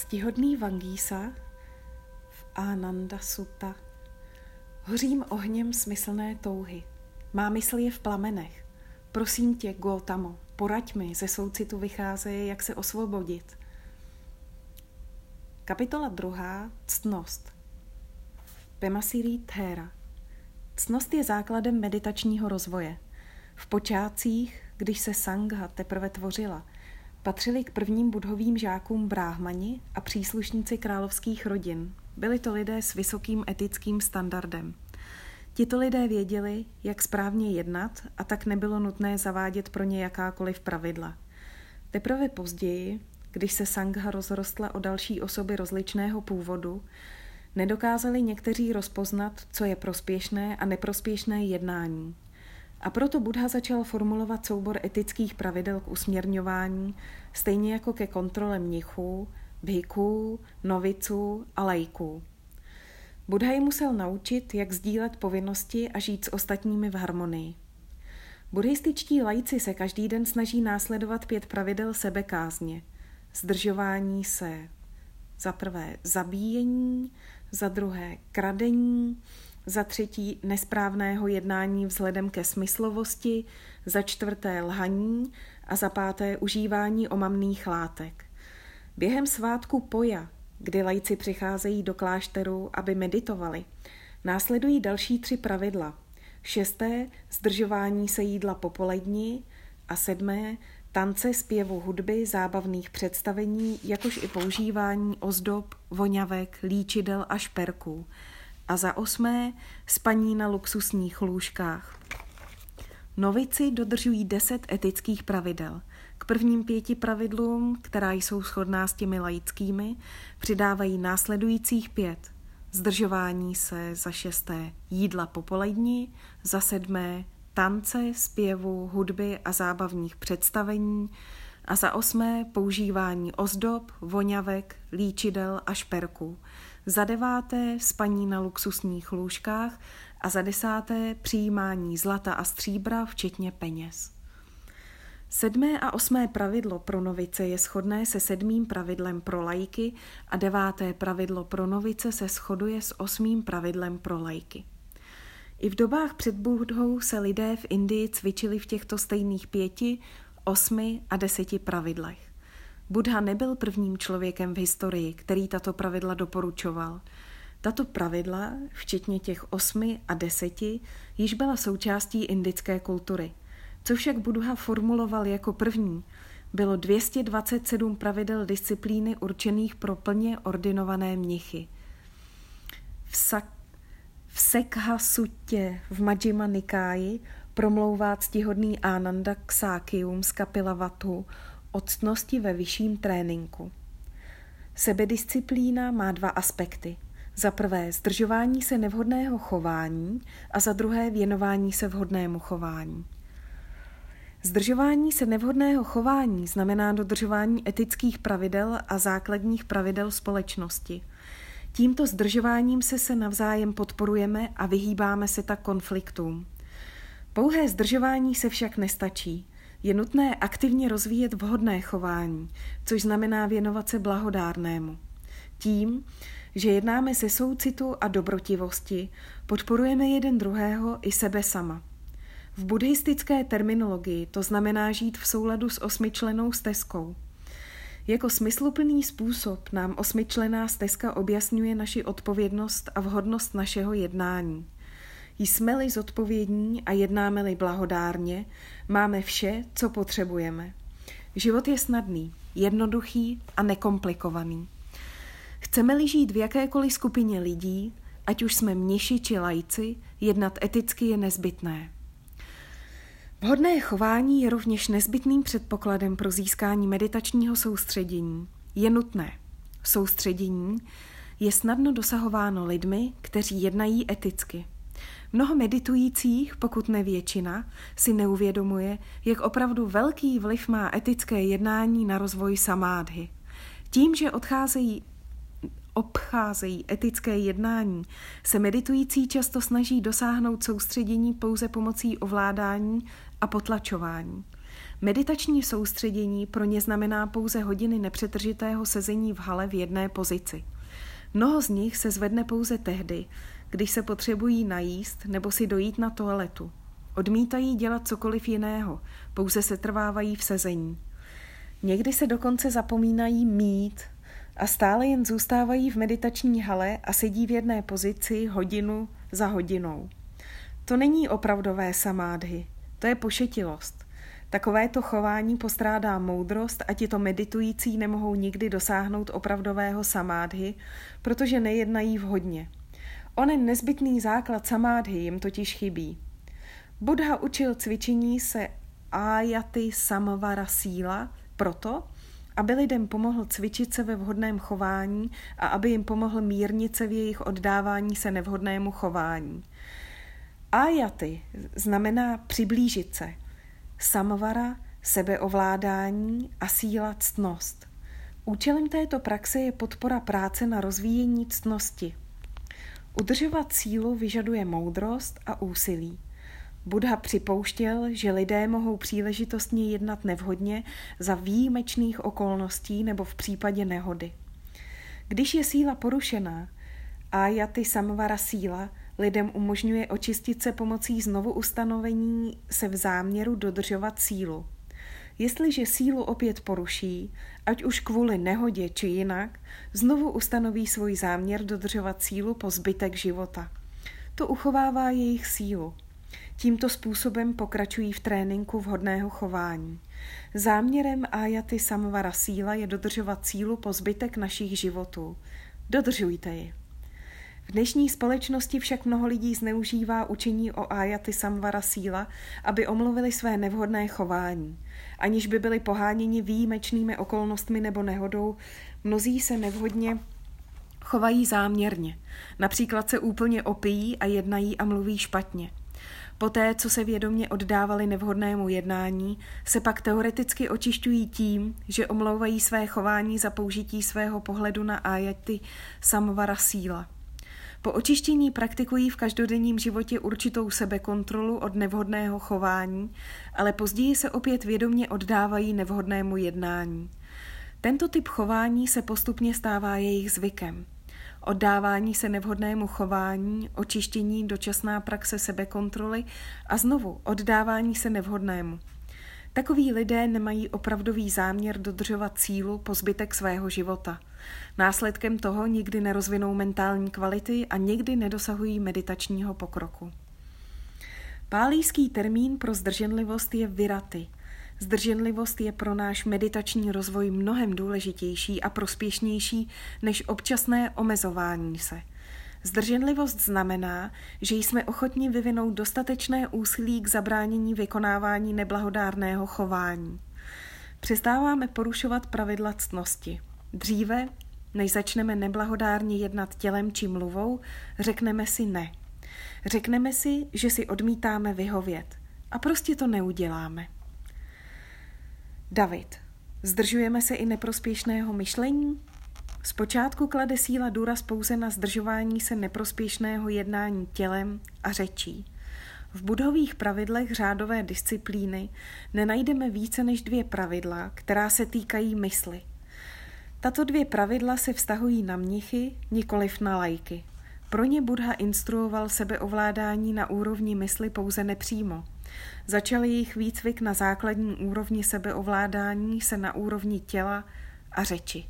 Ctihodný Vangísa v Ananda Sutta Hořím ohněm smyslné touhy. Má mysl je v plamenech. Prosím tě, Gotamo, poraď mi, ze soucitu vycházeje, jak se osvobodit. Kapitola druhá. Ctnost. Pemasiri Thera. Ctnost je základem meditačního rozvoje. V počátcích, když se Sangha teprve tvořila, patřili k prvním budhovým žákům bráhmani a příslušníci královských rodin. Byli to lidé s vysokým etickým standardem. Tito lidé věděli, jak správně jednat a tak nebylo nutné zavádět pro ně jakákoliv pravidla. Teprve později, když se Sangha rozrostla o další osoby rozličného původu, nedokázali někteří rozpoznat, co je prospěšné a neprospěšné jednání. A proto Buddha začal formulovat soubor etických pravidel k usměrňování, stejně jako ke kontrole mnichů, bhiků, noviců a lajků. Buddha ji musel naučit, jak sdílet povinnosti a žít s ostatními v harmonii. Buddhističtí lajci se každý den snaží následovat pět pravidel sebekázně. Zdržování se za prvé zabíjení, za druhé kradení, za třetí nesprávného jednání vzhledem ke smyslovosti, za čtvrté lhaní a za páté užívání omamných látek. Během svátku Poja, kdy lajci přicházejí do klášteru, aby meditovali, následují další tři pravidla. Šesté zdržování se jídla popolední a sedmé tance, zpěvu hudby, zábavných představení, jakož i používání ozdob, voňavek, líčidel a šperků – a za osmé spaní na luxusních lůžkách. Novici dodržují deset etických pravidel. K prvním pěti pravidlům, která jsou shodná s těmi laickými, přidávají následujících pět. Zdržování se za šesté jídla popolední, za sedmé tance, zpěvu, hudby a zábavních představení a za osmé používání ozdob, voňavek, líčidel a šperků za deváté spaní na luxusních lůžkách a za desáté přijímání zlata a stříbra, včetně peněz. Sedmé a osmé pravidlo pro novice je shodné se sedmým pravidlem pro lajky a deváté pravidlo pro novice se shoduje s osmým pravidlem pro lajky. I v dobách před Budhou se lidé v Indii cvičili v těchto stejných pěti, osmi a deseti pravidlech. Buddha nebyl prvním člověkem v historii, který tato pravidla doporučoval. Tato pravidla, včetně těch osmi a deseti, již byla součástí indické kultury. Co však Buddha formuloval jako první, bylo 227 pravidel disciplíny určených pro plně ordinované mnichy. V, sak, v Sekha Sutě v Majjima Nikáji promlouvá ctihodný Ananda Ksákium z Kapilavatu o ctnosti ve vyšším tréninku. Sebedisciplína má dva aspekty. Za prvé zdržování se nevhodného chování a za druhé věnování se vhodnému chování. Zdržování se nevhodného chování znamená dodržování etických pravidel a základních pravidel společnosti. Tímto zdržováním se se navzájem podporujeme a vyhýbáme se tak konfliktům. Pouhé zdržování se však nestačí. Je nutné aktivně rozvíjet vhodné chování, což znamená věnovat se blahodárnému. Tím, že jednáme se soucitu a dobrotivosti, podporujeme jeden druhého i sebe sama. V buddhistické terminologii to znamená žít v souladu s osmičlenou stezkou. Jako smysluplný způsob nám osmičlená stezka objasňuje naši odpovědnost a vhodnost našeho jednání. Jsme-li zodpovědní a jednáme-li blahodárně, máme vše, co potřebujeme. Život je snadný, jednoduchý a nekomplikovaný. Chceme-li žít v jakékoliv skupině lidí, ať už jsme mniši či lajci, jednat eticky je nezbytné. Vhodné chování je rovněž nezbytným předpokladem pro získání meditačního soustředění. Je nutné. Soustředění je snadno dosahováno lidmi, kteří jednají eticky. Mnoho meditujících, pokud ne většina, si neuvědomuje, jak opravdu velký vliv má etické jednání na rozvoj samádhy. Tím, že odcházejí obcházejí etické jednání, se meditující často snaží dosáhnout soustředění pouze pomocí ovládání a potlačování. Meditační soustředění pro ně znamená pouze hodiny nepřetržitého sezení v hale v jedné pozici. Mnoho z nich se zvedne pouze tehdy, když se potřebují najíst nebo si dojít na toaletu. Odmítají dělat cokoliv jiného, pouze se trvávají v sezení. Někdy se dokonce zapomínají mít a stále jen zůstávají v meditační hale a sedí v jedné pozici hodinu za hodinou. To není opravdové samádhy, to je pošetilost. Takovéto chování postrádá moudrost a tito meditující nemohou nikdy dosáhnout opravdového samádhy, protože nejednají vhodně. Onen nezbytný základ samádhy jim totiž chybí. Buddha učil cvičení se ájaty samovara síla proto, aby lidem pomohl cvičit se ve vhodném chování a aby jim pomohl mírnit se v jejich oddávání se nevhodnému chování. Ájaty znamená přiblížit se. Samovara, sebeovládání a síla ctnost. Účelem této praxe je podpora práce na rozvíjení ctnosti. Udržovat sílu vyžaduje moudrost a úsilí. Buddha připouštěl, že lidé mohou příležitostně jednat nevhodně za výjimečných okolností nebo v případě nehody. Když je síla porušená, jaty samvara síla lidem umožňuje očistit se pomocí znovu ustanovení se v záměru dodržovat sílu. Jestliže sílu opět poruší, ať už kvůli nehodě či jinak, znovu ustanoví svůj záměr dodržovat sílu po zbytek života. To uchovává jejich sílu. Tímto způsobem pokračují v tréninku vhodného chování. Záměrem Ajaty Samvara síla je dodržovat sílu po zbytek našich životů. Dodržujte ji. V dnešní společnosti však mnoho lidí zneužívá učení o Ajaty Samvara síla, aby omluvili své nevhodné chování. Aniž by byli poháněni výjimečnými okolnostmi nebo nehodou, mnozí se nevhodně chovají záměrně. Například se úplně opijí a jednají a mluví špatně. Poté, co se vědomě oddávali nevhodnému jednání, se pak teoreticky očišťují tím, že omlouvají své chování za použití svého pohledu na ájaty samvara síla. Po očištění praktikují v každodenním životě určitou sebekontrolu od nevhodného chování, ale později se opět vědomě oddávají nevhodnému jednání. Tento typ chování se postupně stává jejich zvykem oddávání se nevhodnému chování, očištění, dočasná praxe sebekontroly a znovu oddávání se nevhodnému. Takoví lidé nemají opravdový záměr dodržovat cílu po zbytek svého života. Následkem toho nikdy nerozvinou mentální kvality a nikdy nedosahují meditačního pokroku. Pálíský termín pro zdrženlivost je viraty – Zdrženlivost je pro náš meditační rozvoj mnohem důležitější a prospěšnější než občasné omezování se. Zdrženlivost znamená, že jsme ochotni vyvinout dostatečné úsilí k zabránění vykonávání neblahodárného chování. Přestáváme porušovat pravidla ctnosti. Dříve, než začneme neblahodárně jednat tělem či mluvou, řekneme si ne. Řekneme si, že si odmítáme vyhovět. A prostě to neuděláme. David. Zdržujeme se i neprospěšného myšlení? Zpočátku klade síla důraz pouze na zdržování se neprospěšného jednání tělem a řečí. V budových pravidlech řádové disciplíny nenajdeme více než dvě pravidla, která se týkají mysli. Tato dvě pravidla se vztahují na mnichy, nikoliv na lajky. Pro ně Buddha instruoval sebeovládání na úrovni mysli pouze nepřímo – Začal jejich výcvik na základní úrovni sebeovládání se na úrovni těla a řeči.